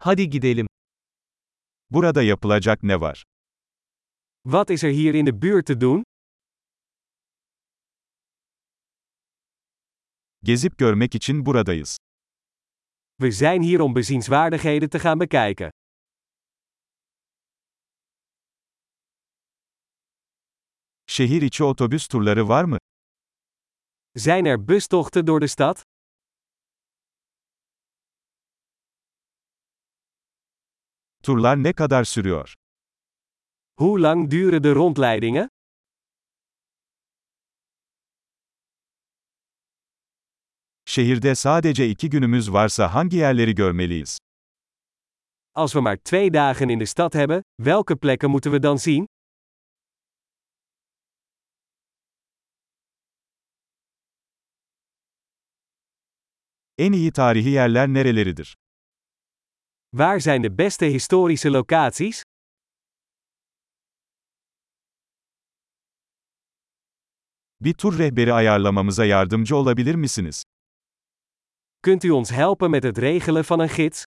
Hadi gidelim. Burada yapılacak ne var? Wat is er hier in de buurt te doen? Gezip görmek için buradayız. We zijn hier om bezienswaardigheden te gaan bekijken. Şehir içi otobüs turları var mı? Zijn er bustochten door de stad? Turlar ne kadar sürüyor? Hoe lang duren de rondleidingen? Şehirde sadece iki günümüz varsa hangi yerleri görmeliyiz? Als we maar twee dagen in de stad hebben, welke plekken moeten we dan zien? En iyi tarihi yerler nereleridir? Waar zijn de beste historische locaties? Bir tur rehberi ayarlamamıza yardımcı olabilir misiniz? Kunt u ons helpen met het regelen van een gids?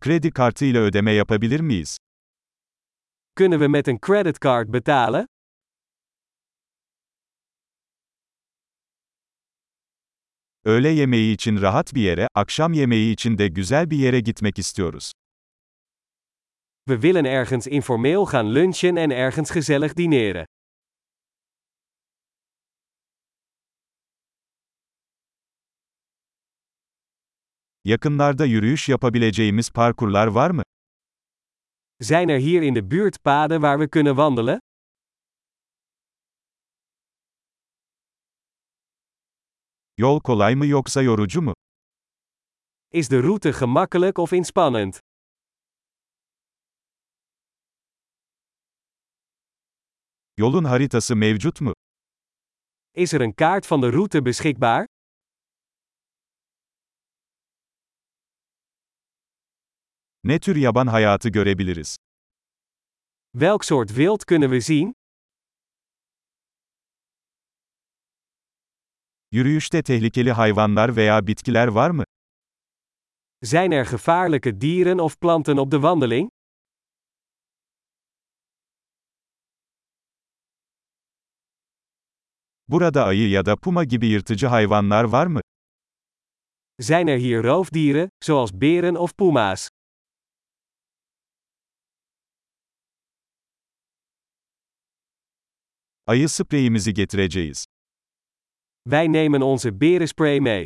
Kredi kartı ile ödeme yapabilir miyiz? Kunnen we met een creditcard betalen? Öğle yemeği için rahat bir yere, akşam yemeği için de güzel bir yere gitmek istiyoruz. We willen ergens informeel gaan lunchen en ergens gezellig dineren. Yakınlarda yürüyüş yapabileceğimiz parkurlar var mı? Zijn er hier in de buurt paden waar we kunnen wandelen? Yol kolay mı yoksa yorucu mu? Is de route gemakkelijk of inspannend? Yolun haritası mevcut mu? Is er een kaart van de route beschikbaar? Ne tür yaban hayatı görebiliriz? Welk soort wild kunnen we zien? Yürüyüşte tehlikeli hayvanlar veya bitkiler var mı? Zijn er gevaarlijke dieren of planten op de wandeling? Burada ayı ya da puma gibi yırtıcı hayvanlar var mı? Zijn er hier roofdieren, zoals beren of puma's? Ayı spreyimizi getireceğiz. Wij nemen onze berenspray mee.